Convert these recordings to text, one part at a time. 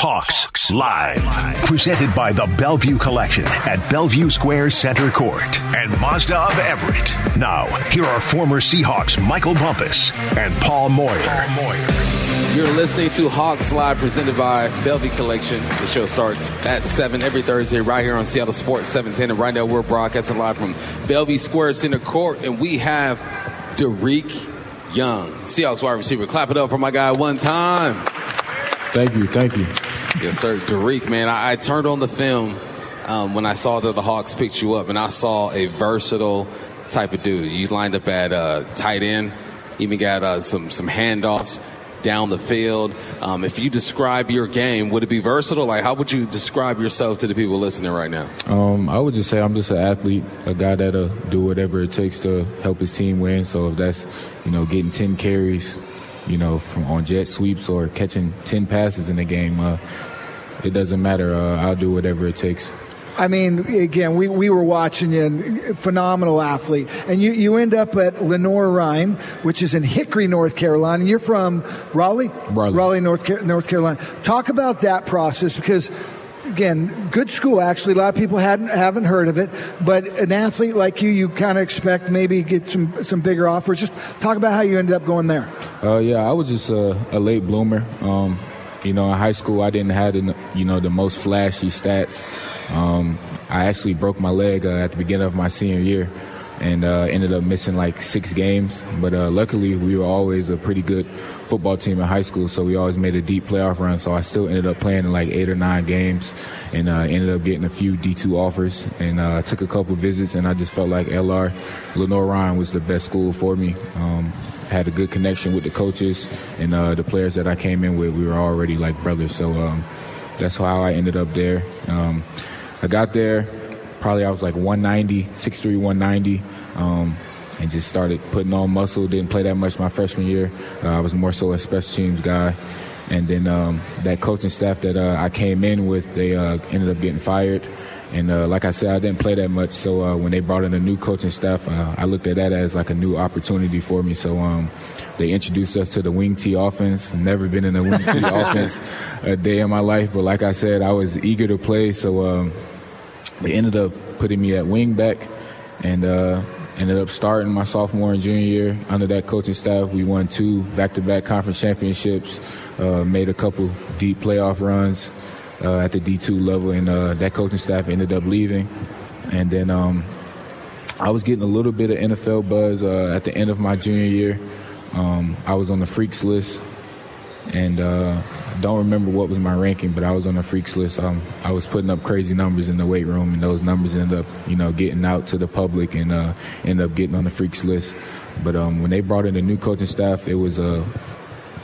Hawks Live. Presented by the Bellevue Collection at Bellevue Square Center Court and Mazda of Everett. Now, here are former Seahawks Michael Bumpus and Paul Moyer. You're listening to Hawks Live presented by Bellevue Collection. The show starts at 7 every Thursday right here on Seattle Sports 710. And right now we're broadcasting live from Bellevue Square Center Court. And we have Dareke Young, Seahawks wide receiver. Clap it up for my guy one time. Thank you, thank you. Yes, sir. Dareke, man, I, I turned on the film um, when I saw that the Hawks picked you up, and I saw a versatile type of dude. You lined up at uh, tight end, even got uh, some some handoffs down the field. Um, if you describe your game, would it be versatile? Like, how would you describe yourself to the people listening right now? Um, I would just say I'm just an athlete, a guy that'll do whatever it takes to help his team win. So if that's, you know, getting 10 carries, you know, from on jet sweeps or catching 10 passes in the game, uh, it doesn't matter. Uh, I'll do whatever it takes. I mean, again, we, we were watching you, phenomenal athlete. And you, you end up at Lenoir-Rhyne, which is in Hickory, North Carolina. And you're from Raleigh? Raleigh. Raleigh, North, North Carolina. Talk about that process because, again, good school, actually. A lot of people hadn't, haven't heard of it. But an athlete like you, you kind of expect maybe get some, some bigger offers. Just talk about how you ended up going there. Uh, yeah, I was just a, a late bloomer. Um, you know, in high school, I didn't have the, you know the most flashy stats. Um, I actually broke my leg uh, at the beginning of my senior year and uh, ended up missing like six games. But uh, luckily, we were always a pretty good football team in high school, so we always made a deep playoff run. So I still ended up playing in like eight or nine games and uh, ended up getting a few D2 offers and uh, took a couple visits. And I just felt like LR, Lenoir-Rhyne was the best school for me. Um, had a good connection with the coaches and uh, the players that I came in with. We were already like brothers, so um, that's how I ended up there. Um, I got there, probably I was like 190, 6'3", 190, um, and just started putting on muscle. Didn't play that much my freshman year. Uh, I was more so a special teams guy. And then um, that coaching staff that uh, I came in with, they uh, ended up getting fired. And uh, like I said, I didn't play that much. So uh, when they brought in a new coaching staff, uh, I looked at that as like a new opportunity for me. So um, they introduced us to the wing T offense. Never been in a wing T offense a day in my life, but like I said, I was eager to play. So um, they ended up putting me at wing back, and uh, ended up starting my sophomore and junior year under that coaching staff. We won two back-to-back conference championships, uh, made a couple deep playoff runs uh, at the D2 level, and uh, that coaching staff ended up leaving, and then. Um, I was getting a little bit of NFL buzz uh, at the end of my junior year. Um, I was on the freaks list, and uh, don't remember what was my ranking, but I was on the freaks list. Um, I was putting up crazy numbers in the weight room, and those numbers ended up, you know, getting out to the public and uh, ended up getting on the freaks list. But um, when they brought in the new coaching staff, it was a,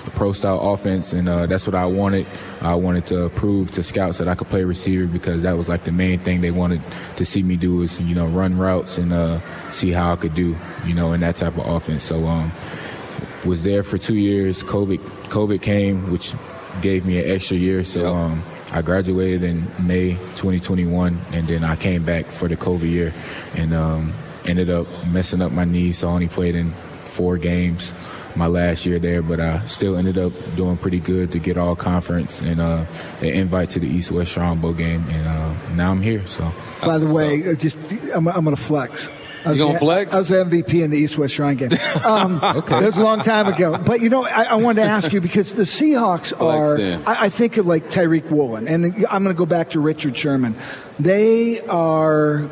a pro style offense, and uh, that's what I wanted. I wanted to prove to scouts that I could play receiver because that was like the main thing they wanted to see me do is you know run routes and uh, see how I could do, you know, in that type of offense. So. Um, was there for two years. COVID COVID came, which gave me an extra year. So Yep. um, I graduated in May 2021, and then I came back for the COVID year, and um, ended up messing up my knee. So I only played in four games my last year there, but I still ended up doing pretty good to get all conference and uh, an invite to the East West Shrine Bowl game, and uh, now I'm here. So By the way, uh, just I'm, I'm going to flex. I was You gonna the- flex? I was the MVP in the East West Shrine game. Um, okay. That was a long time ago. But you know, I, I wanted to ask you because the Seahawks are, I, I, think of like Tariq Woolen, and I'm going to go back to Richard Sherman. They are.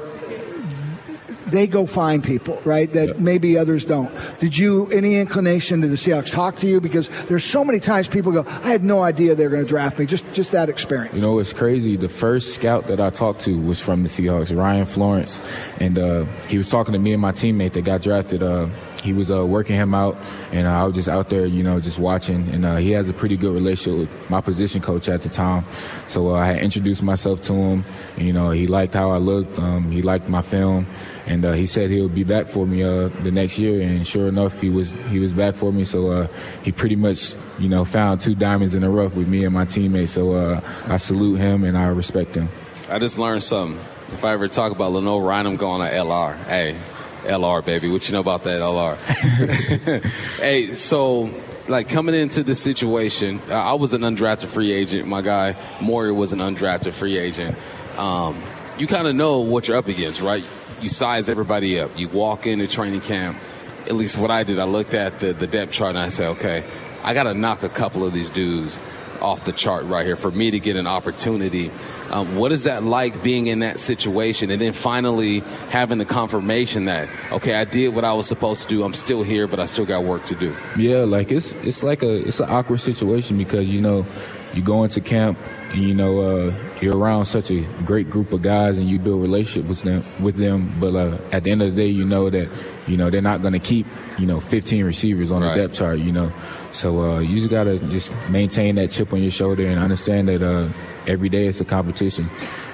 They go find people, right? That Yep. maybe others don't. Did you any inclination to the Seahawks talk to you? Because there's so many times people go, "I had no idea they're going to draft me." Just just that experience. You know, it's crazy. The first scout that I talked to was from the Seahawks, Ryan Florence, and uh, he was talking to me and my teammate that got drafted. Uh, he was uh, working him out, and uh, I was just out there, you know, just watching. And uh, he has a pretty good relationship with my position coach at the time. So uh, I had introduced myself to him. And, you know, he liked how I looked. Um, he liked my film, and uh, he said he would be back for me uh, the next year. And sure enough, he was he was back for me. So uh, he pretty much, you know, found two diamonds in the rough with me and my teammates. So uh, I salute him and I respect him. I just learned something. If I ever talk about Lenoir Ryan, I'm going to LR. Hey, LR, baby. What you know about that LR? hey, so like coming into this situation, I was an undrafted free agent. My guy Maury was an undrafted free agent. Um, you kind of know what you're up against, right? You size everybody up. You walk into training camp. At least what I did, I looked at the, the depth chart and I said, okay, I got to knock a couple of these dudes off the chart right here for me to get an opportunity. Um, what is that like being in that situation and then finally having the confirmation that okay, I did what I was supposed to do. I'm still here, but I still got work to do. Yeah, like it's it's like a it's an awkward situation because you know you go into camp and you know uh, you're around such a great group of guys and you build relationship with them with them but uh, at the end of the day you know that you know they're not going to keep you know 15 receivers on right. the depth chart you know? So uh, you just got to just maintain that chip on your shoulder and understand that uh, every day it's a competition.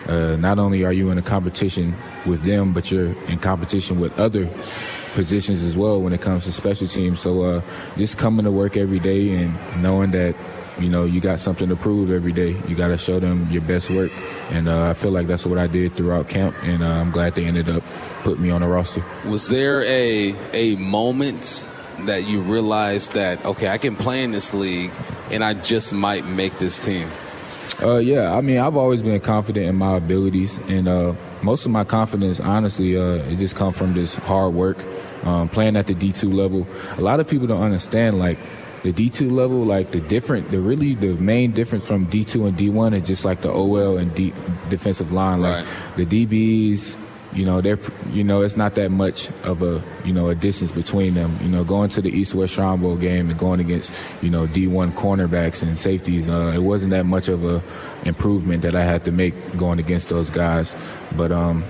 Uh, not only are you in a competition with them but you're in competition with other positions as well when it comes to special teams. So uh, just coming to work every day and knowing that you know, you got something to prove every day. You got to show them your best work, and uh, I feel like that's what I did throughout camp, and uh, I'm glad they ended up putting me on the roster. Was there a a moment that you realized that okay, I can play in this league, and I just might make this team? Uh, yeah, I mean, I've always been confident in my abilities, and uh, most of my confidence, honestly, uh, it just comes from this hard work, um, playing at the D2 level. A lot of people don't understand, like, the D2 level, like the different, the really the main difference from D2 and D1 is just like the OL and D, defensive line. Like right. the DBs, you know, they're, you know, it's not that much of a, you know, a distance between them. You know, going to the East West Shrine Bowl game and going against, you know, D1 cornerbacks and safeties, uh, it wasn't that much of a improvement that I had to make going against those guys. But, um,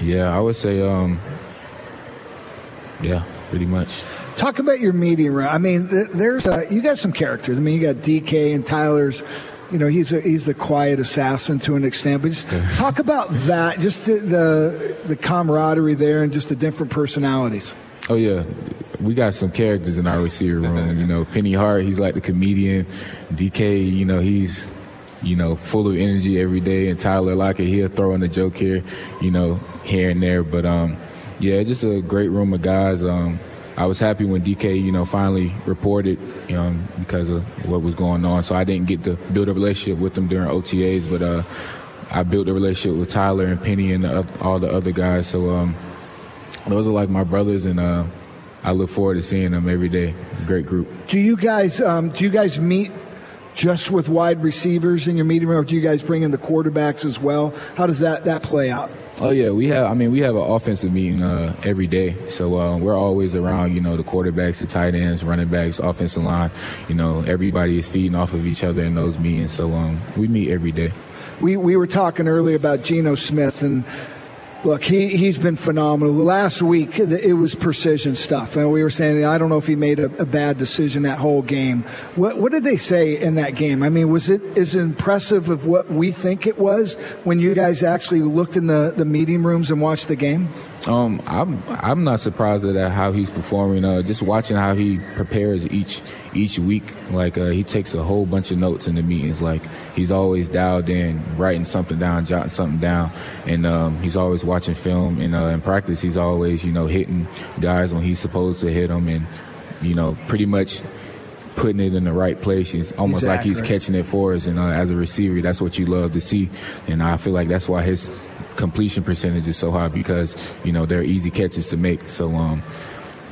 yeah, I would say, um, yeah, pretty much. Talk about your meeting room. I mean, there's uh, you got some characters. I mean, you got DK and Tyler's. You know, he's a, he's the quiet assassin to an extent. But just talk about that, just the, the the camaraderie there, and just the different personalities. Oh yeah, we got some characters in our receiver room. you know, Penny Hart, he's like the comedian. DK, you know, he's you know full of energy every day, and Tyler Lockett, he'll throw in a joke here, you know, here and there. But um, yeah, just a great room of guys. Um, I was happy when DK, you know, finally reported um, because of what was going on. So I didn't get to build a relationship with him during OTAs, but uh, I built a relationship with Tyler and Penny and the, all the other guys. So um, those are like my brothers, and uh, I look forward to seeing them every day. Great group. Do you guys um, do you guys meet? Just with wide receivers in your meeting room, or do you guys bring in the quarterbacks as well? How does that, that play out? Oh yeah, we have. I mean, we have an offensive meeting uh, every day, so uh, we're always around. You know, the quarterbacks, the tight ends, running backs, offensive line. You know, everybody is feeding off of each other in those meetings. So um, we meet every day. We we were talking earlier about Geno Smith and Look, he, he's been phenomenal. Last week, it was precision stuff. And we were saying, I don't know if he made a, a, bad decision that whole game. What, what did they say in that game? I mean, was it as impressive of what we think it was when you guys actually looked in the, the meeting rooms and watched the game? Um, I'm I'm not surprised at how he's performing. Uh, just watching how he prepares each each week, like uh, he takes a whole bunch of notes in the meetings. Like he's always dialed in, writing something down, jotting something down, and um, he's always watching film. And uh, in practice, he's always you know hitting guys when he's supposed to hit them, and you know pretty much putting it in the right place. It's almost exactly. like he's catching it for us. And uh, as a receiver, that's what you love to see. And I feel like that's why his completion percentage is so high because you know they're easy catches to make. So um,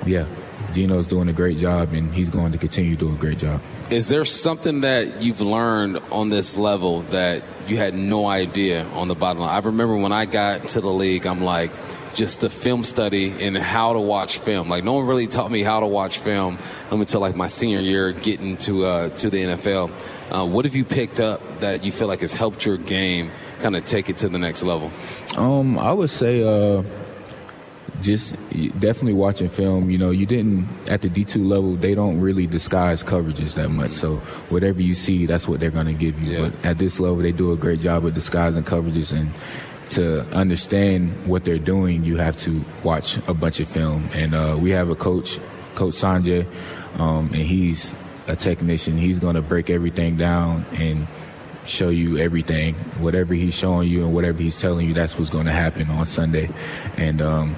yeah, Geno's doing a great job, and he's going to continue to do a great job. Is there something that you've learned on this level that you had no idea on the bottom line? I remember when I got to the league, I'm like, just the film study and how to watch film. Like no one really taught me how to watch film until like my senior year, getting to uh, to the NFL. Uh, what have you picked up that you feel like has helped your game kind of take it to the next level? Um, I would say. Uh just definitely watching film, you know, you didn't at the D2 level, they don't really disguise coverages that much. So whatever you see, that's what they're going to give you. Yeah. But at this level, they do a great job of disguising coverages and to understand what they're doing, you have to watch a bunch of film. And uh, we have a coach, Coach Sanjay, um, and he's a technician. He's going to break everything down and show you everything. Whatever he's showing you and whatever he's telling you, that's what's going to happen on Sunday. And um,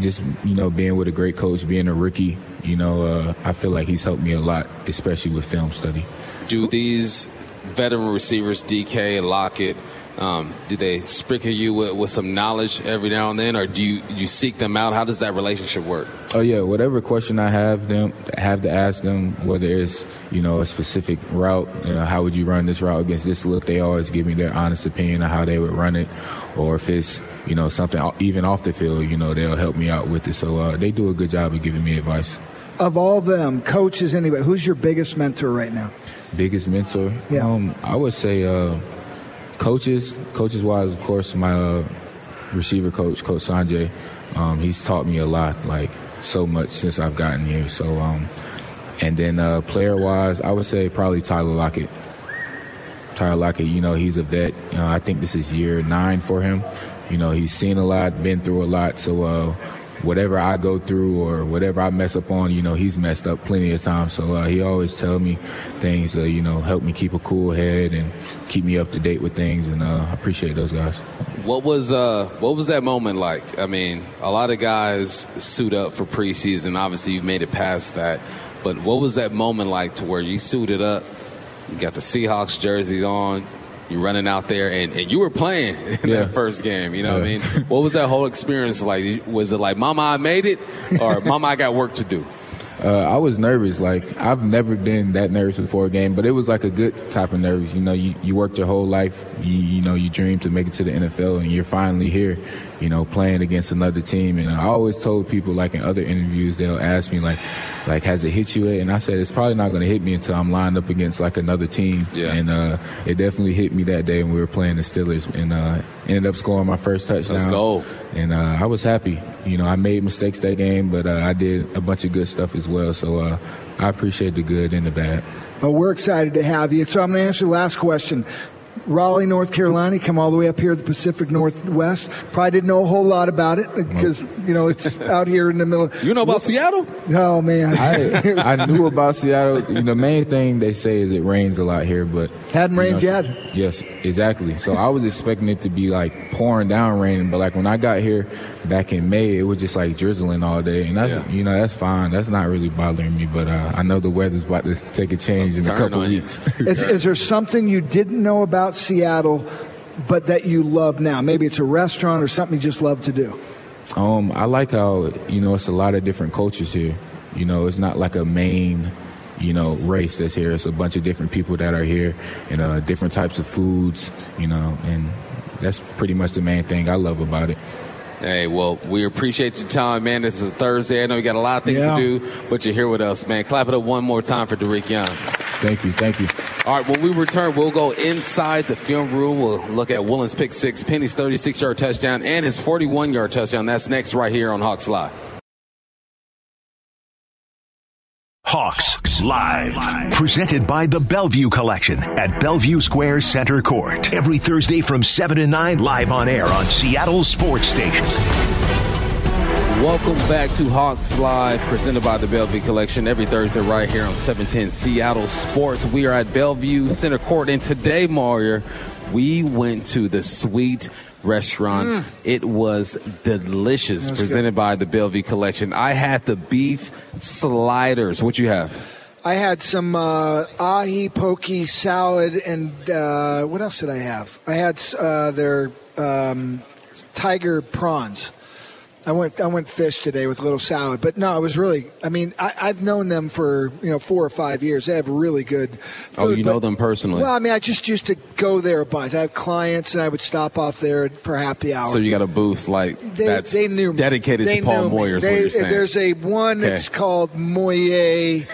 just you know being with a great coach, being a rookie you know, uh, I feel like he's helped me a lot, especially with film study. Do these veteran receivers, DK, Lockett, um, do they sprinkle you with, with, some knowledge every now and then, or do you, you seek them out? How does that relationship work? Oh yeah, whatever question I have them have to ask them, whether it's you know a specific route, you know, how would you run this route against this look? They always give me their honest opinion of how they would run it, or if it's you know something even off the field, you know they'll help me out with it. So uh, they do a good job of giving me advice. Of all them, coaches, anyway, who's your biggest mentor right now? Biggest mentor? Yeah, um, I would say. Uh, coaches, coaches wise, of course, my uh, receiver coach, Coach Sanjay, um, he's taught me a lot, like so much since I've gotten here. So, um, and then uh, player wise, I would say probably Tyler Lockett. Tyler Lockett, you know, he's a vet. Know, I think this is year nine for him. You know, he's seen a lot, been through a lot. So, uh, whatever I go through or whatever I mess up on, you know, he's messed up plenty of times. So uh, he always tell me things that, you know, help me keep a cool head and keep me up to date with things. And uh, I appreciate those guys. What was uh, what was that moment like? I mean, a lot of guys suit up for preseason. Obviously, you've made it past that. But what was that moment like to where you suited up, you got the Seahawks jerseys on, you're running out there and, and you were playing in yeah. that first game. You know yeah. what I mean? what was that whole experience like? Was it like, Mama, I made it, or Mama, I got work to do? Uh, I was nervous. Like I've never been that nervous before a game, but it was like a good type of nervous. You know, you, you worked your whole life. You, you know, you dreamed to make it to the NFL, and you're finally here. You know, playing against another team. And I always told people, like in other interviews, they'll ask me, like, like has it hit you? And I said it's probably not going to hit me until I'm lined up against like another team. Yeah. And uh, it definitely hit me that day when we were playing the Steelers, and uh, ended up scoring my first touchdown. Let's go. And uh, I was happy. You know, I made mistakes that game, but uh, I did a bunch of good stuff as well. So uh, I appreciate the good and the bad. Well, we're excited to have you. So I'm going to answer the last question. Raleigh, North Carolina, come all the way up here to the Pacific Northwest. Probably didn't know a whole lot about it because you know it's out here in the middle. You know about Seattle? Oh man, I, I knew about Seattle. You know, the main thing they say is it rains a lot here, but hadn't rained know, yet. Yes, exactly. So I was expecting it to be like pouring down raining, but like when I got here back in May, it was just like drizzling all day, and that's yeah. you know that's fine. That's not really bothering me, but uh, I know the weather's about to take a change in a couple weeks. is, is there something you didn't know about? About Seattle, but that you love now? Maybe it's a restaurant or something you just love to do. Um, I like how you know it's a lot of different cultures here. You know, it's not like a main you know race that's here. It's a bunch of different people that are here and uh, different types of foods. You know, and that's pretty much the main thing I love about it. Hey, well, we appreciate your time, man. This is Thursday. I know you got a lot of things yeah. to do, but you're here with us, man. Clap it up one more time for Dareke Young. Thank you. Thank you. All right, when we return, we'll go inside the film room. We'll look at Woolen's pick six, Penny's 36 yard touchdown, and his 41 yard touchdown. That's next right here on Hawks Live. Hawks Live. Presented by the Bellevue Collection at Bellevue Square Center Court. Every Thursday from 7 to 9, live on air on Seattle Sports Station. Welcome back to Hawks Live, presented by the Bellevue Collection every Thursday right here on 710 Seattle Sports. We are at Bellevue Center Court, and today, Mario, we went to the Suite Restaurant. Mm. It was delicious, was presented good. by the Bellevue Collection. I had the beef sliders. What you have? I had some uh, ahi poke salad, and uh, what else did I have? I had uh, their um, tiger prawns. I went I went fish today with a little salad, but no, it was really. I mean, I, have known them for you know four or five years. They have really good. Food, oh, you know them personally? Well, I mean, I just used to go there a bunch. I have clients, and I would stop off there for happy hour. So you got a booth like they, that's they knew dedicated they to Paul Moyer. There's a one okay. that's called Moyer,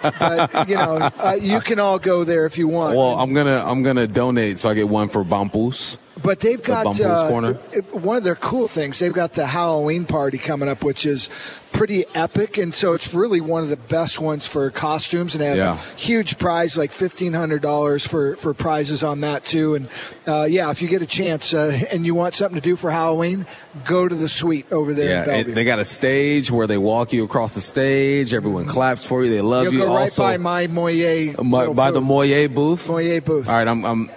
but you know, uh, you can all go there if you want. Well, I'm gonna I'm gonna donate so I get one for Bumpus. But they've got the uh, one of their cool things. They've got the Halloween party coming up, which is pretty epic, and so it's really one of the best ones for costumes. And they have yeah. a huge prize, like fifteen hundred dollars for for prizes on that too. And uh, yeah, if you get a chance uh, and you want something to do for Halloween, go to the suite over there. Yeah, they got a stage where they walk you across the stage. Everyone claps for you. They love You'll you. Go also, right by my Moyer. by booth. the Moyer booth. Moyer booth. All right, I'm, I'm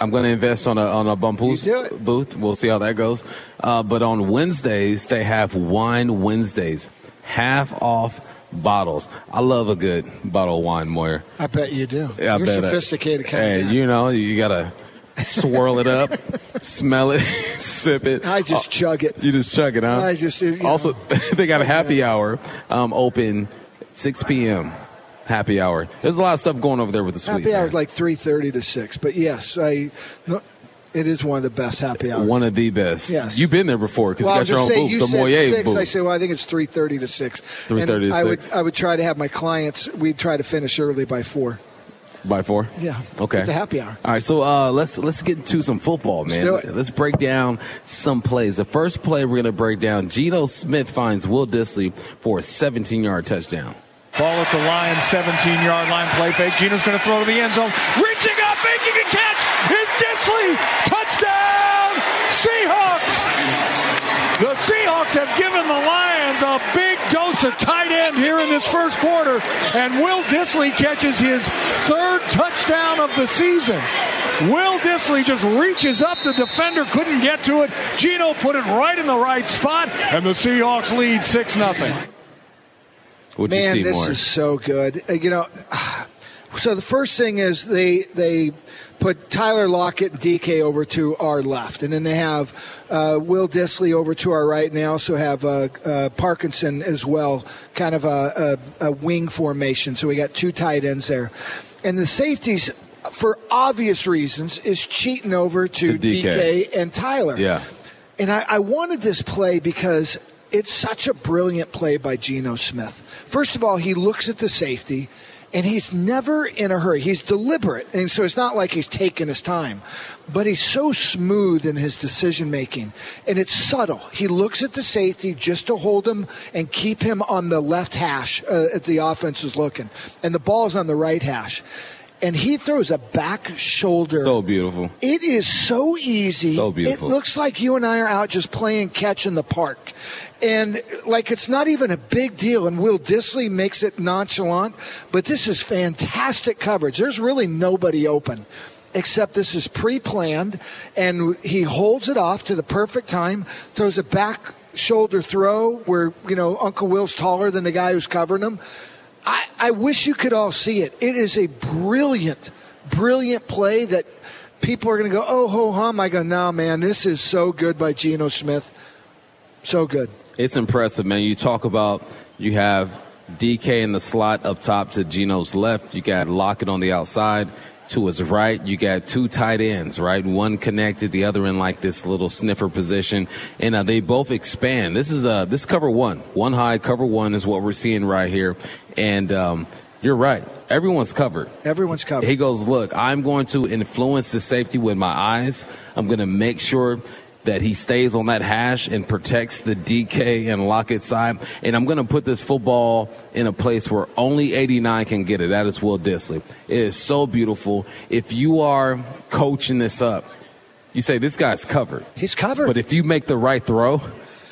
I'm going to invest on a on a Bumpus booth. We'll see how that goes. Uh, but on Wednesdays they have Wine Wednesdays, half off bottles. I love a good bottle of wine, Moyer. I bet you do. Yeah, I You're bet I- sophisticated kind Hey, you know, you gotta swirl it up, smell it, sip it. I just Oh, chug it. You just chug it, huh? I just, also they got a happy hour um, open 6 p.m. Happy hour. There's a lot of stuff going over there with the suite. Happy hour is like three thirty to six, but yes, I. No, it is one of the best happy hours. one of the best. Yes. You've been there before because well, you got your own say booth, you the Moyer six. booth. I say, well, I think it's three thirty to six. 3:30 to I would 6. I would try to have my clients. We'd try to finish early by four. By four. Yeah. Okay. It's a happy hour. All right, so uh, let's let's get into some football, man. it. Let's break down some plays. The first play we're going to break down: Geno Smith finds Will Dissly for a 17-yard touchdown. Ball at the Lions 17 yard line play fake. Geno's going to throw to the end zone. Reaching up, making a catch is Dissly. Touchdown, Seahawks. The Seahawks have given the Lions a big dose of tight end here in this first quarter, and Will Dissly catches his third touchdown of the season. Will Dissly just reaches up. The defender couldn't get to it. Geno put it right in the right spot, and the Seahawks lead 6 0. What'd Man, this more? is so good. Uh, You know, so the first thing is they they put Tyler Lockett and DK over to our left, and then they have uh, Will Dissly over to our right, and they also have uh, uh, Parkinson as well, kind of a, a, a wing formation. So we got two tight ends there, and the safeties. For obvious reasons, is cheating over to, To DK. DK and Tyler. Yeah. And I, I wanted this play because it's such a brilliant play by Geno Smith. First of all, he looks at the safety and he's never in a hurry. He's deliberate. And so it's not like he's taking his time, but he's so smooth in his decision making and it's subtle. He looks at the safety just to hold him and keep him on the left hash uh, as the offense is looking. And the ball's on the right hash. And he throws a back shoulder. so beautiful. It is so easy. So beautiful. It looks like you and I are out just playing catch in the park. And like it's not even a big deal. And Will Dissly makes it nonchalant, but this is fantastic coverage. There's really nobody open. Except this is pre-planned, and he holds it off to the perfect time. Throws a back shoulder throw where you know Uncle Will's taller than the guy who's covering him. I, I wish you could all see it. It is a brilliant, brilliant play that people are going to go, oh, ho hum. I go, no, man, this is so good by Geno Smith. So good. It's impressive, man. You talk about you have DK in the slot up top to Geno's left. You got Lockett on the outside to his right. You got two tight ends, right? One connected, the other in like this little sniffer position, and uh, they both expand. This is uh this cover one, one high cover one is what we're seeing right here, and um, you're right. Everyone's covered. Everyone's covered. He goes, Look, I'm going to influence the safety with my eyes. I'm going to make sure that he stays on that hash and protects the DK and Lockett side. And I'm going to put this football in a place where only 89 can get it. That is Will Dissly. It is so beautiful. If you are coaching this up, you say, This guy's covered. He's covered. But if you make the right throw,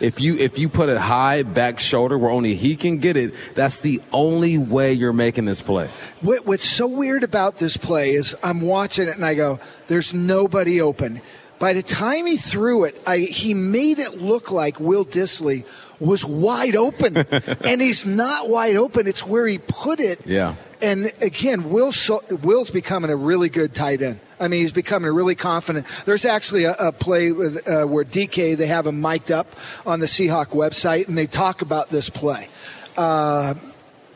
if you if you put it high back shoulder where only he can get it, that's the only way you're making this play. What, what's so weird about this play is I'm watching it and I go, there's nobody open. By the time he threw it, I, he made it look like Will Dissly was wide open. and he's not wide open. It's where he put it. Yeah. And again, Will so, Will's becoming a really good tight end. I mean, he's becoming really confident. There's actually a, a play with, uh, where DK they have him mic'd up on the Seahawk website, and they talk about this play. Uh,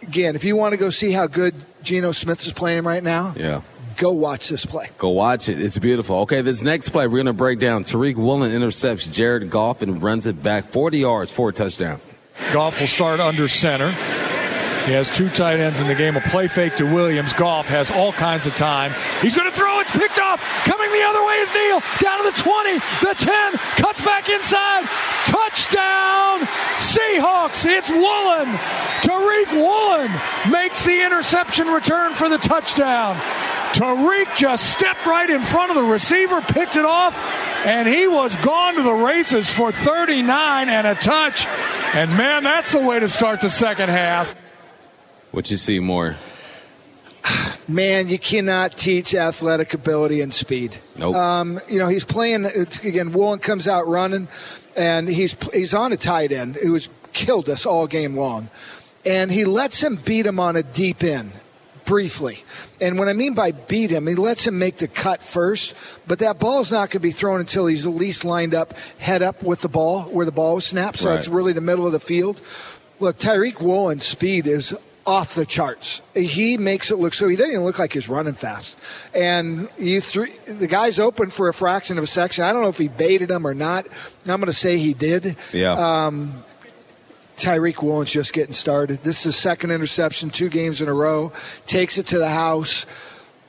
again, if you want to go see how good Geno Smith is playing right now, Yeah. Go watch this play. Go watch it. It's beautiful. Okay, this next play, we're going to break down. Tariq Woolen intercepts Jared Goff and runs it back 40 yards for a touchdown. Goff will start under center. He has two tight ends in the game. A play fake to Williams. Goff has all kinds of time. He's going to throw. It's picked off. Coming the other way is Neal. Down to the 20, the 10. Cuts back inside. Touchdown, Seahawks. It's Woolen. Tariq Woolen makes the interception return for the touchdown. Tariq just stepped right in front of the receiver, picked it off, and he was gone to the races for 39 and a touch. And man, that's the way to start the second half. What you see more? Man, you cannot teach athletic ability and speed. Nope. Um, you know, he's playing it's, again. Woolen comes out running, and he's he's on a tight end who has killed us all game long. and he lets him beat him on a deep in briefly. And what I mean by beat him, he lets him make the cut first, but that ball's not going to be thrown until he's at least lined up, head up with the ball, where the ball was snapped. So Right. it's really the middle of the field. Look, Tariq Woolen's speed is off the charts. He makes it look so he doesn't even look like he's running fast. And you three, the guy's open for a fraction of a section. I don't know if he baited him or not. I'm going to say he did. Yeah. Um, Tariq Woolen's just getting started. This is his second interception, two games in a row. Takes it to the house.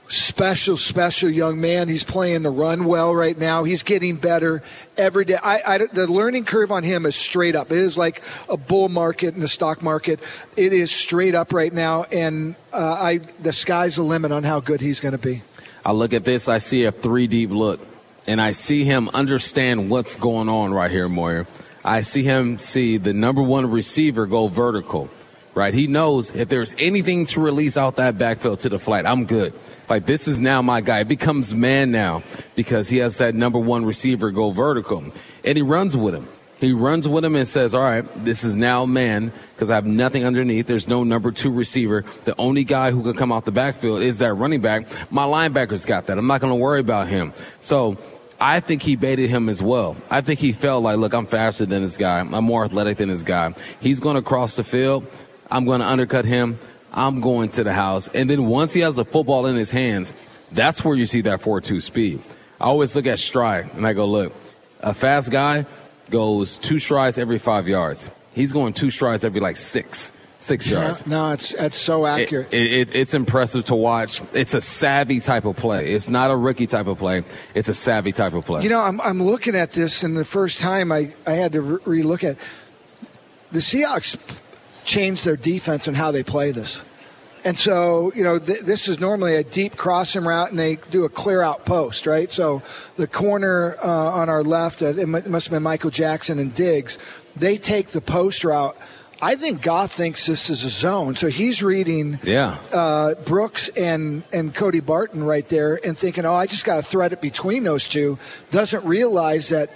Special, special young man. He's playing the run well right now. He's getting better every day. I, I, the learning curve on him is straight up. It is like a bull market in the stock market. It is straight up right now, and uh, I the sky's the limit on how good he's going to be. I look at this, I see a three deep look, and I see him understand what's going on right here, Moyer. I see him see the number one receiver go vertical, right? He knows if there's anything to release out that backfield to the flat, I'm good. Like this is now my guy. It becomes man now because he has that number one receiver go vertical, and he runs with him. He runs with him and says, All right, this is now man because I have nothing underneath. There's no number two receiver. The only guy who can come out the backfield is that running back. My linebackers got that. I'm not going to worry about him. So I think he baited him as well. I think he felt like, Look, I'm faster than this guy. I'm more athletic than this guy. He's going to cross the field. I'm going to undercut him. I'm going to the house. And then once he has the football in his hands, that's where you see that 4 2 speed. I always look at stride and I go, Look, a fast guy goes two strides every five yards. He's going two strides every like six, six yards. No, it's that's so accurate. it, it- it's impressive to watch. It's a savvy type of play. It's not a rookie type of play. It's a savvy type of play. You know, I'm, I'm looking at this, and the first time I, I had to re look at the Seahawks changed their defense and how they play this. And so, you know, th- this is normally a deep crossing route, and they do a clear out post, right? So the corner uh, on our left, uh, it mu- must have been Michael Jackson and Diggs. They take the post route. I think Goff thinks this is a zone, so he's reading yeah. uh, Brooks and and Cody Barton right there, and thinking, "Oh, I just got to thread it between those two. Doesn't realize that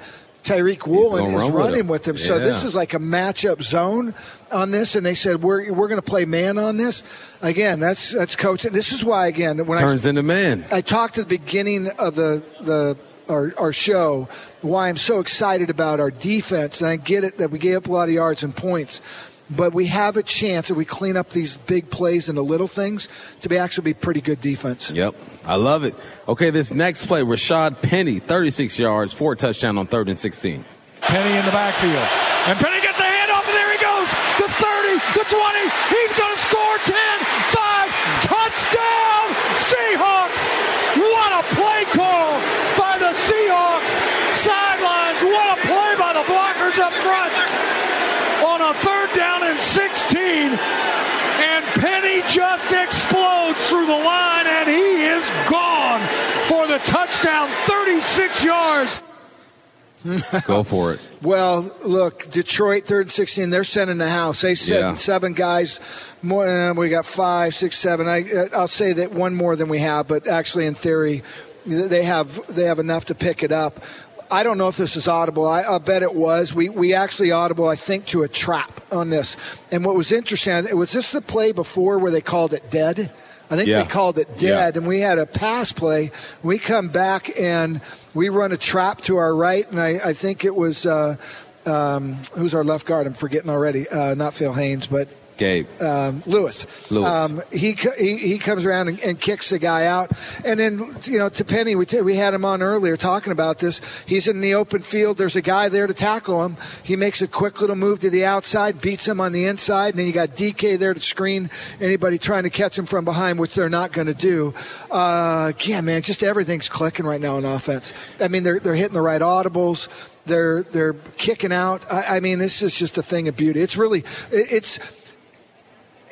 Tariq Woolen is run with running him. with him. So this is like a matchup zone on this, and they said we're we're going to play man on this. Again, that's that's coaching. This is why again when I Turns into man. I talked at the beginning of the the our, our show why I'm so excited about our defense, and I get it that we gave up a lot of yards and points, but we have a chance if we clean up these big plays and the little things to be actually be pretty good defense. Yep. I love it. Okay, this next play, Rashad Penny, 36 yards, four touchdown on third and 16. Penny in the backfield. And Penny gets a handoff, and there he goes. The 30, the 20. He's going to score 10, 5. Touchdown, Seahawks. What a play call by the Seahawks. Sidelines. What a play by the blockers up front. On a third down and 16. And Penny just explodes through the line, and he is gone for the touchdown, 36 yards. Go for it. Well, look, Detroit third and sixteen. They're sending the house. They sent Yeah. seven guys. More, uh, we got five, six, seven. I, uh, I'll say that one more than we have, but actually, in theory, they have they have enough to pick it up. I don't know if this is audible. I, I bet it was. We we actually audible, I think, to a trap on this. And what was interesting was this the play before where they called it dead. I think Yeah. they called it Yeah. dead, and we had a pass play. We come back and we run a trap to our right, and I, I think it was uh, um, who's our left guard? I'm forgetting already. Uh, not Phil Haynes, but Gabe. um, Lewis. Lewis. Um, he, he he comes around and, and kicks the guy out, and then you know to Penny, we t- we had him on earlier talking about this. He's in the open field. There's a guy there to tackle him. He makes a quick little move to the outside, beats him on the inside, and then you got DK there to screen anybody trying to catch him from behind, which they're not going to do. Uh, yeah, man, just everything's clicking right now on offense. I mean, they're they're hitting the right audibles. They're they're kicking out. I, I mean, this is just a thing of beauty. It's really it- it's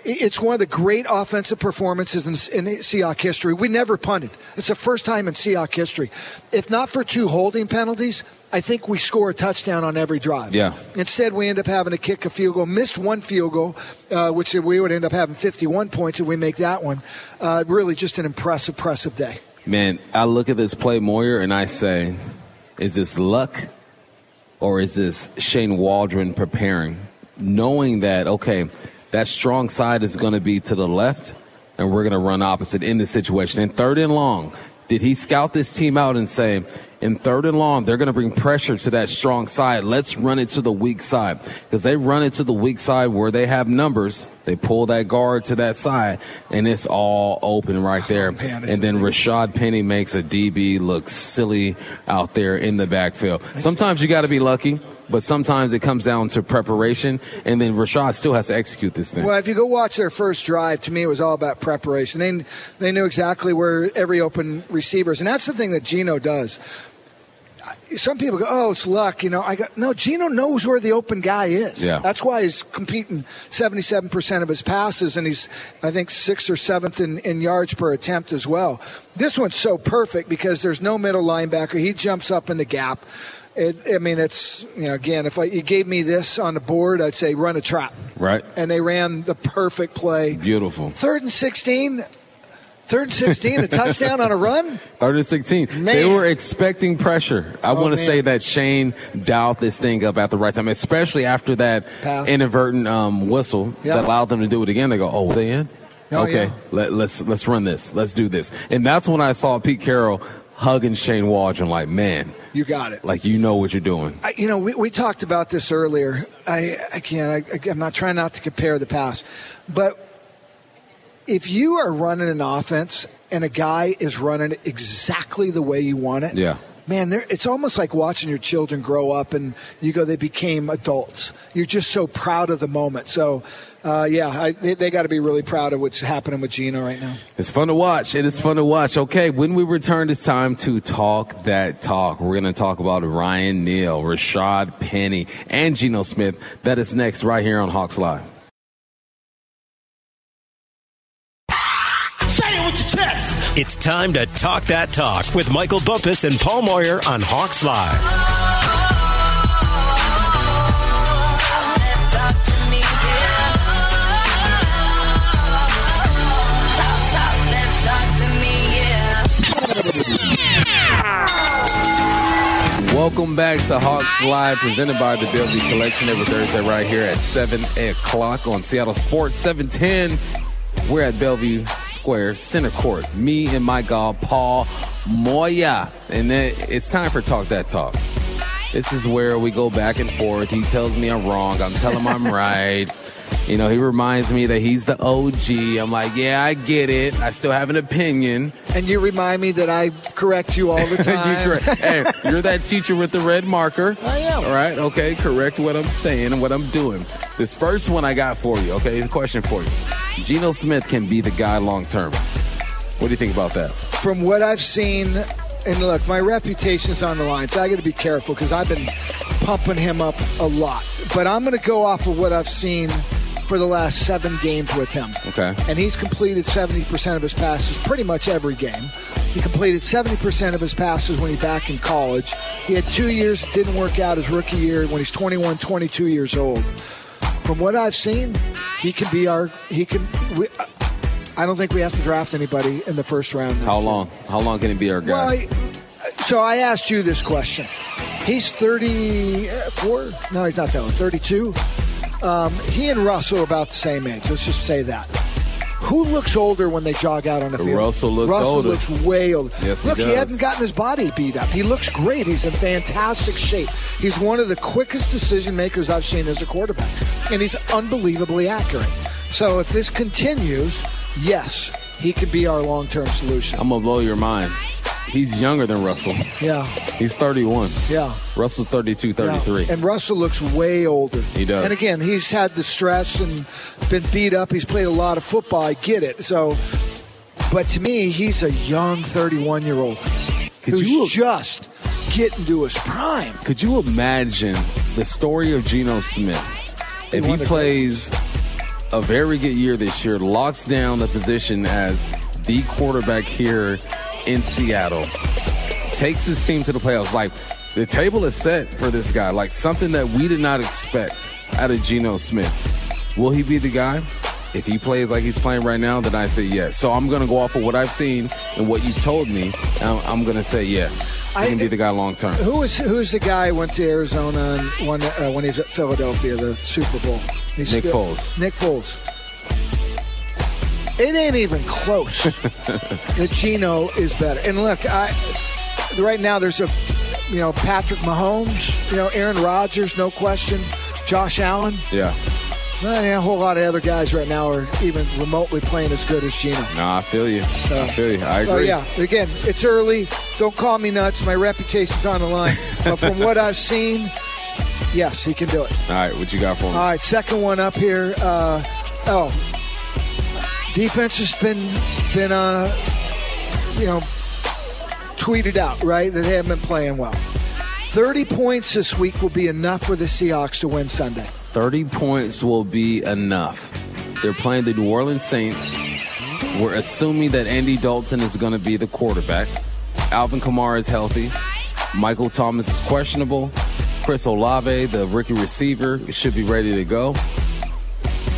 it's one of the great offensive performances in, in Seahawk history. We never punted. It's the first time in Seahawk history. If not for two holding penalties, I think we score a touchdown on every drive. Yeah. Instead, we end up having to kick a field goal, missed one field goal, uh, which we would end up having 51 points if we make that one. Uh, really, just an impressive, impressive day. Man, I look at this play, Moyer, and I say, is this luck or is this Shane Waldron preparing? Knowing that, okay, that strong side is going to be to the left, and we're going to run opposite in this situation. And third and long, did he scout this team out and say, in third and long, they're going to bring pressure to that strong side. Let's run it to the weak side. Because they run it to the weak side where they have numbers. They pull that guard to that side, and it's all open right there. Oh, man, and then Rashad Penny makes a DB look silly out there in the backfield. Sometimes you got to be lucky but sometimes it comes down to preparation, and then Rashad still has to execute this thing. Well, if you go watch their first drive, to me it was all about preparation. They they knew exactly where every open receiver is, and that's the thing that Geno does. Some people go, "Oh, it's luck," you know. I go, "No, Geno knows where the open guy is. Yeah. That's why he's competing 77% of his passes, and he's, I think, sixth or seventh in, in yards per attempt as well. This one's so perfect because there's no middle linebacker. He jumps up in the gap. It, I mean, it's you know, again, if I, you gave me this on the board, I'd say run a trap. Right. And they ran the perfect play. Beautiful. Third and sixteen. Third and 16, a touchdown on a run? Third and 16. Man. They were expecting pressure. I oh, want to say that Shane dialed this thing up at the right time, especially after that Pass. inadvertent um, whistle yep. that allowed them to do it again. They go, oh, they in? Oh, okay, yeah. Let, let's let's run this. Let's do this. And that's when I saw Pete Carroll hugging Shane Waldron like, man, you got it. Like you know what you're doing. I, you know, we, we talked about this earlier. I, I can't. I, I'm not trying not to compare the past, but if you are running an offense and a guy is running it exactly the way you want it, yeah man, it's almost like watching your children grow up and you go, they became adults. You're just so proud of the moment. So, uh, yeah, I, they, they got to be really proud of what's happening with Geno right now. It's fun to watch. It is fun to watch. Okay, when we return, it's time to talk that talk. We're going to talk about Ryan Neal, Rashad Penny, and Geno Smith. That is next right here on Hawks Live. It's time to talk that talk with Michael Bumpus and Paul Moyer on Hawks Live. Welcome back to Hawks Live, presented by the Bellevue Collection every Thursday right here at 7 o'clock on Seattle Sports 710 we're at Bellevue Square Center Court. Me and my guy Paul Moyer, and it's time for Talk That Talk. This is where we go back and forth. He tells me I'm wrong. I'm telling him I'm right. You know, he reminds me that he's the OG. I'm like, yeah, I get it. I still have an opinion. And you remind me that I correct you all the time. you hey, you're that teacher with the red marker. I am. All right, okay, correct what I'm saying and what I'm doing. This first one I got for you, okay, a question for you. Geno Smith can be the guy long term. What do you think about that? From what I've seen, and look, my reputation's on the line, so I got to be careful because I've been pumping him up a lot. But I'm going to go off of what I've seen for the last seven games with him. Okay. And he's completed 70% of his passes pretty much every game. He completed 70% of his passes when he back in college. He had two years didn't work out his rookie year when he's 21, 22 years old. From what I've seen, he can be our. He can. We, uh, I don't think we have to draft anybody in the first round. How long? How long can he be our guy? Well, I, uh, so I asked you this question. He's 34. No, he's not that old. 32. Um, he and Russell are about the same age. Let's just say that. Who looks older when they jog out on the field? Russell looks Russell older. looks way older. Yes, Look, he, he, hasn't gotten his body beat up. He looks great. He's in fantastic shape. He's one of the quickest decision makers I've seen as a quarterback, and he's unbelievably accurate. So if this continues, yes, he could be our long-term solution. I'm gonna blow your mind. He's younger than Russell. Yeah. He's 31. Yeah. Russell's 32, 33. Yeah. And Russell looks way older. He does. And again, he's had the stress and been beat up. He's played a lot of football. I get it. So, but to me, he's a young 31 year old who's you, just getting to his prime. Could you imagine the story of Geno Smith if he plays a very good year this year, locks down the position as the quarterback here in Seattle. Takes his team to the playoffs. Like, the table is set for this guy. Like, something that we did not expect out of Geno Smith. Will he be the guy? If he plays like he's playing right now, then I say yes. So I'm going to go off of what I've seen and what you've told me. I'm, I'm going to say yes. He can be the guy long term. Who is who's the guy who went to Arizona and won uh, when he was at Philadelphia, the Super Bowl? He's Nick still- Foles. Nick Foles. It ain't even close that Geno is better. And look, I right now there's a you know Patrick Mahomes, you know Aaron Rodgers, no question. Josh Allen. Yeah. Well, yeah, a whole lot of other guys right now are even remotely playing as good as Geno. No, I feel you. I feel you. I agree. So yeah, again, it's early. Don't call me nuts. My reputation's on the line. but from what I've seen, yes, he can do it. All right, what you got for me? All right, second one up here. Uh, oh, defense has been been uh, you know tweeted out right that they haven't been playing well. Thirty points this week will be enough for the Seahawks to win Sunday. 30 points will be enough. They're playing the New Orleans Saints. We're assuming that Andy Dalton is going to be the quarterback. Alvin Kamara is healthy. Michael Thomas is questionable. Chris Olave, the rookie receiver, should be ready to go.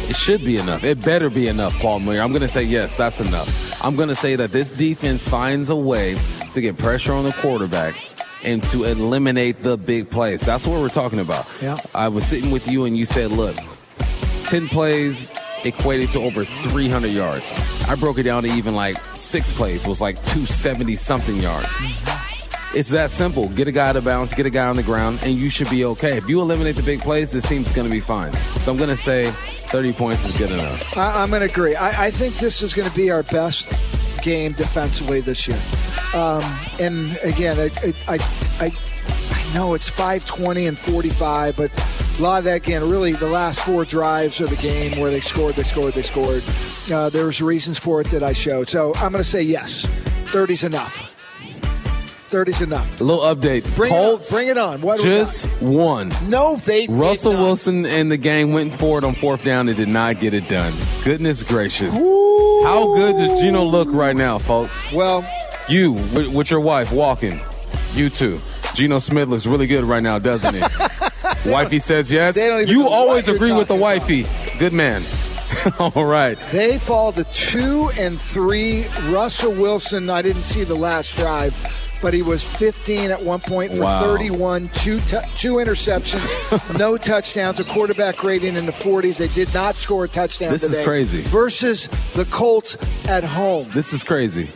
It should be enough. It better be enough, Paul Moyer. I'm going to say yes, that's enough. I'm going to say that this defense finds a way to get pressure on the quarterback and to eliminate the big plays. That's what we're talking about. Yeah. I was sitting with you and you said, look, 10 plays equated to over 300 yards. I broke it down to even like six plays was like 270 something yards. Mm-hmm. It's that simple. Get a guy to bounce, get a guy on the ground, and you should be okay. If you eliminate the big plays, this team's going to be fine. So I'm going to say 30 points is good enough. I, I'm going to agree. I, I think this is going to be our best game defensively this year. Um, and again, I, I, I, I know it's 520 and 45, but a lot of that, again, really the last four drives of the game where they scored, they scored, they scored. Uh, there was reasons for it that I showed. So I'm going to say yes. 30's enough. 30's enough. A little update. Bring Colts it on. Bring it on. What just won. got? No, they Russell. Wilson and the gang went forward on fourth down and did not get it done. Goodness gracious. How good does Geno look right now, folks? Well, You, with, with your wife, walking. You too. Geno Smith looks really good right now, doesn't he? wifey says yes. They don't even You always agree with the talking about. wifey. Good man. All right. They fall to two and three. Russell Wilson, I didn't see the last drive, but he was 15 at one point for Wow. 31, two, t- two interceptions, no touchdowns, a quarterback rating in the 40s. They did not score a touchdown This is crazy. Versus the Colts at home. This is crazy.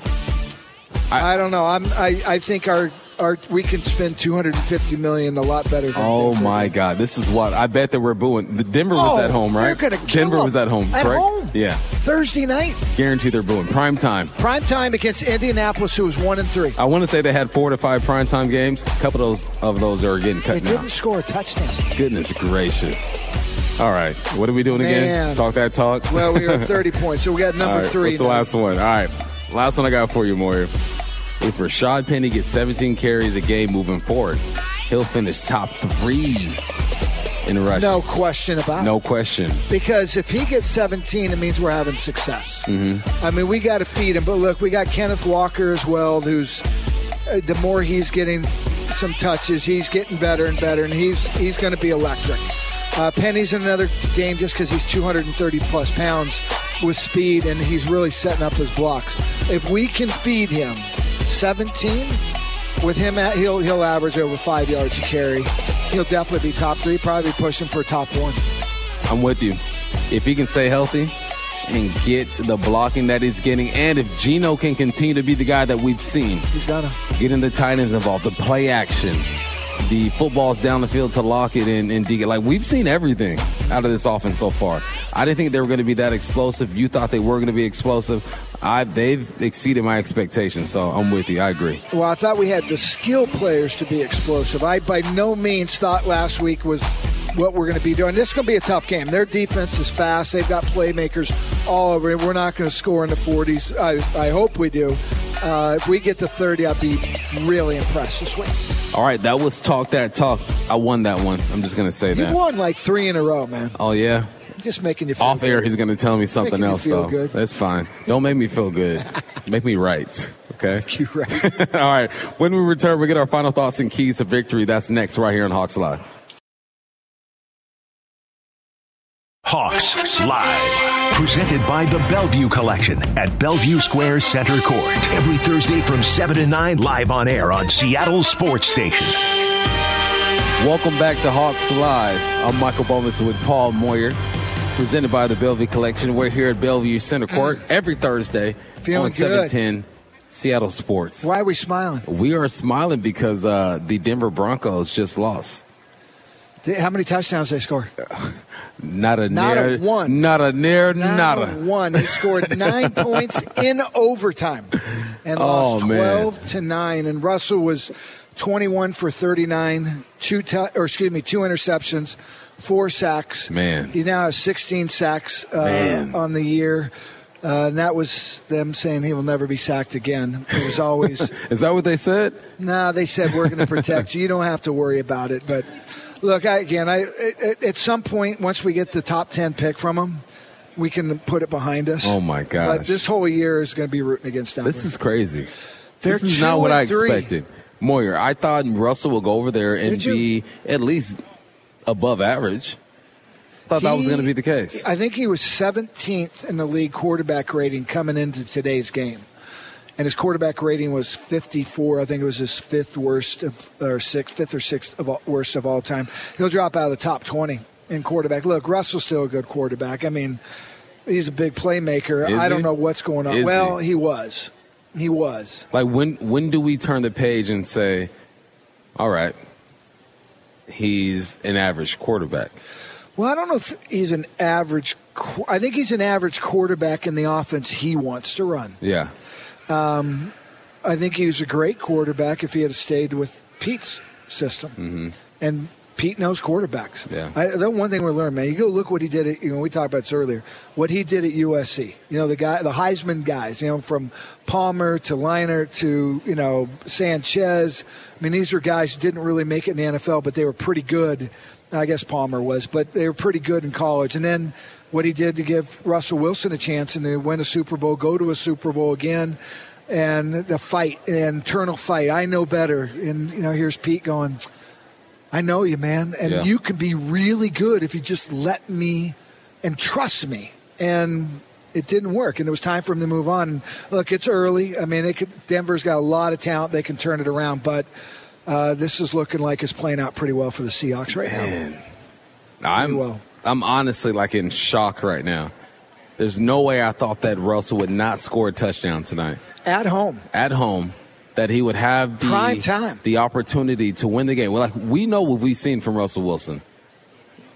I, don't know. I'm, I, I think our, our we can spend 250 million a lot better than Oh Denver. my God! This is what I bet that we're booing. The Denver was Oh, at home, right? they're gonna kill Denver them. was at home, At correct? home. Yeah, Thursday night, guarantee they're booing. Prime time. prime time against Indianapolis, who was one and three. I want to say they had four to five prime time games. A couple of those of those are getting They cut now. didn't score a touchdown. Goodness gracious! All right, what are we doing again? Talk that talk. Well, we were at 30 points, so we got number right, three. What's the last one? All right, last one I got for you, Moyer. If Rashad Penny gets 17 carries a game moving forward, he'll finish top three in rushing. No question about no it. question. Because if he gets 17, it means we're having success. Mm-hmm. I mean, we got to feed him. But look, we got Kenneth Walker as well, who's uh, the more he's getting some touches, he's getting better and better, and he's he's going to be electric. Uh, Penny's in another game just because he's 230 plus pounds with speed, and he's really setting up his blocks. If we can feed him 17 with him, at, he'll he'll average over five yards a carry. He'll definitely be top three, probably pushing for top one. I'm with you. If he can stay healthy and get the blocking that he's getting, and if Geno can continue to be the guy that we've seen, He's gonna. getting the tight ends involved, the play action, the footballs down the field to Lockett and, and it. Like, we've seen everything out of this offense so far. I didn't think they were going to be that explosive. You thought they were going to be explosive. I, they've exceeded my expectations, so I'm with you. I agree. Well, I thought we had the skill players to be explosive. I by no means thought last week was what we're going to be doing. This is going to be a tough game. Their defense is fast. They've got playmakers all over. We're not going to score in the 40s. I, I hope we do. Uh, if we get to 30, I'd be really impressed this week. All right, that was Talk That Talk. I won that one. I'm just going to say that. You won like three in a row, man. Oh, yeah? Just making you feel Off air, he's going to tell me something else, though. good. That's fine. Don't make me feel good. make me right. Okay. You right. All right. When we return, we get our final thoughts and keys to victory. That's next, right here on Hawks Live. Hawks Live. Presented by the Bellevue Collection at Bellevue Square Center Court. Every Thursday from 7 to 9, live on air on Seattle Sports Station. Welcome back to Hawks Live. I'm Michael Bumpus with Paul Moyer. presented by the Bellevue Collection. We're here at Bellevue Center Court mm. every Thursday Feeling on 710 Seattle Sports. Why are we smiling? We are smiling because uh, the Denver Broncos just lost. How many touchdowns they score? Not a not near, a one. Not a near, not, not a one. They scored nine points in overtime and oh, lost twelve man. to nine. And Russell was twenty-one for thirty-nine, two t- or excuse me, two interceptions, four sacks. Man, he now has sixteen sacks uh, on the year. Uh, and that was them saying he will never be sacked again. It was always. Is that what they said? No, nah, they said we're going to protect you. You don't have to worry about it. But look, I, again, I at some point once we get the top ten pick from them, we can put it behind us. Oh my god! But this whole year is going to be rooting against Denver. This is crazy. They're this is not what I three. expected. Moyer, I thought Russell would go over there and be at least above average. Thought he, that was going to be the case. I think he was 17th in the league quarterback rating coming into today's game, and his quarterback rating was 54. I think it was his fifth worst of or sixth, fifth or sixth of all, worst of all time. He'll drop out of the top 20 in quarterback. Look, Russell's still a good quarterback. I mean, he's a big playmaker. Is I don't he? know what's going on. Is well, he? he was. He was. Like when when do we turn the page and say, all right, he's an average quarterback? Well, I don't know if he's an average. I think he's an average quarterback in the offense he wants to run. Yeah. Um, I think he was a great quarterback if he had stayed with Pete's system. Mm-hmm. And Pete knows quarterbacks. Yeah. I, the one thing we learned, man, you go look what he did. At, you know, we talked about this earlier. What he did at USC. You know, the guy, the Heisman guys. You know, from Palmer to Leinart to you know Sanchez. I mean, these are guys who didn't really make it in the NFL, but they were pretty good I guess Palmer was, but they were pretty good in college. And then what he did to give Russell Wilson a chance and to win a Super Bowl, go to a Super Bowl again, and the fight, the internal fight. I know better. And, you know, here's Pete going, I know you, man. And yeah. you can be really good if you just let me and trust me. And it didn't work, and it was time for him to move on. Look, it's early. I mean, could, Denver's got a lot of talent; they can turn it around. But uh, this is looking like it's playing out pretty well for the Seahawks right Man. now. I'm well. I'm honestly like in shock right now. There's no way I thought that Russell would not score a touchdown tonight at home. At home, that he would have the prime time, the opportunity to win the game. Well, like we know what we've seen from Russell Wilson.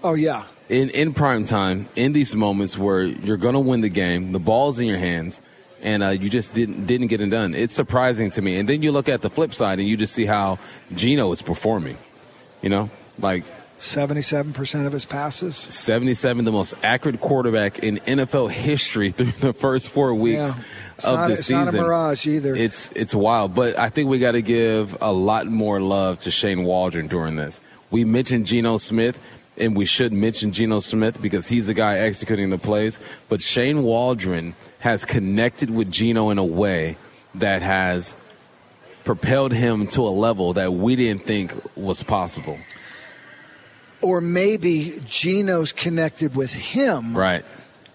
Oh yeah. In in prime time, in these moments where you're going to win the game, the ball's in your hands and uh, you just didn't didn't get it done. It's surprising to me. And then you look at the flip side, and you just see how Geno is performing. You know, like seventy-seven percent of his passes. Seventy-seven, the most accurate quarterback in NFL history through the first four weeks. Yeah. Of not, the it's season. not a mirage either. It's it's wild, but I think we got to give a lot more love to Shane Waldron during this. We mentioned Geno Smith and we should mention Geno Smith because he's the guy executing the plays. But Shane Waldron has connected with Geno in a way that has propelled him to a level that we didn't think was possible. Or maybe Geno's connected with him right.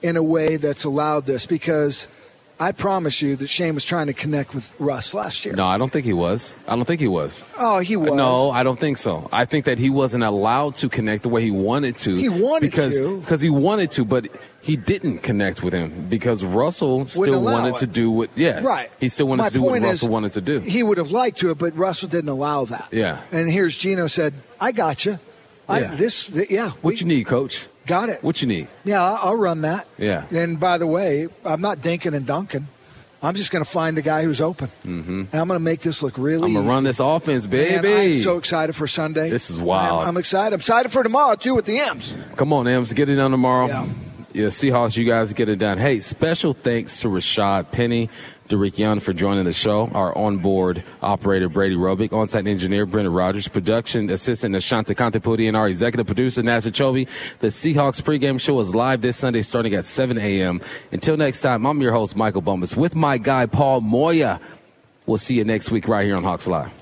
in a way that's allowed this because – I promise you that Shane was trying to connect with Russ last year. No, I don't think he was. I don't think he was. Oh, he was. No, I don't think so. I think that he wasn't allowed to connect the way he wanted to. He wanted because, to. Because he wanted to, but he didn't connect with him because Russell still wanted it. to do what, yeah. Right. He still wanted My to do what Russell wanted to do. He would have liked to, but Russell didn't allow that. Yeah. And here's Geno said, I got you. I, Yeah. this, th- yeah. What we- you need, coach? Got it. What you need? Yeah, I'll, I'll run that. Yeah. And by the way, I'm not dinking and dunking. I'm just going to find the guy who's open, mm-hmm. and I'm going to make this look really. I'm going to run this offense, baby. Man, I'm so excited for Sunday. This is wild. I'm, I'm excited. I'm excited for tomorrow too with the M's. Come on, M's, get it done tomorrow. Yeah. Yeah, Seahawks, you guys get it done. Hey, special thanks to Rashad Penny, Young for joining the show, our onboard operator Brady Robick, on-site engineer Brendan Rogers, production assistant Ashanta Kantapudi, and our executive producer Nasa Chovy. The Seahawks pregame show is live this Sunday starting at 7 a.m. Until next time, I'm your host Michael Bumpus with my guy Paul Moyer. We'll see you next week right here on Hawks Live.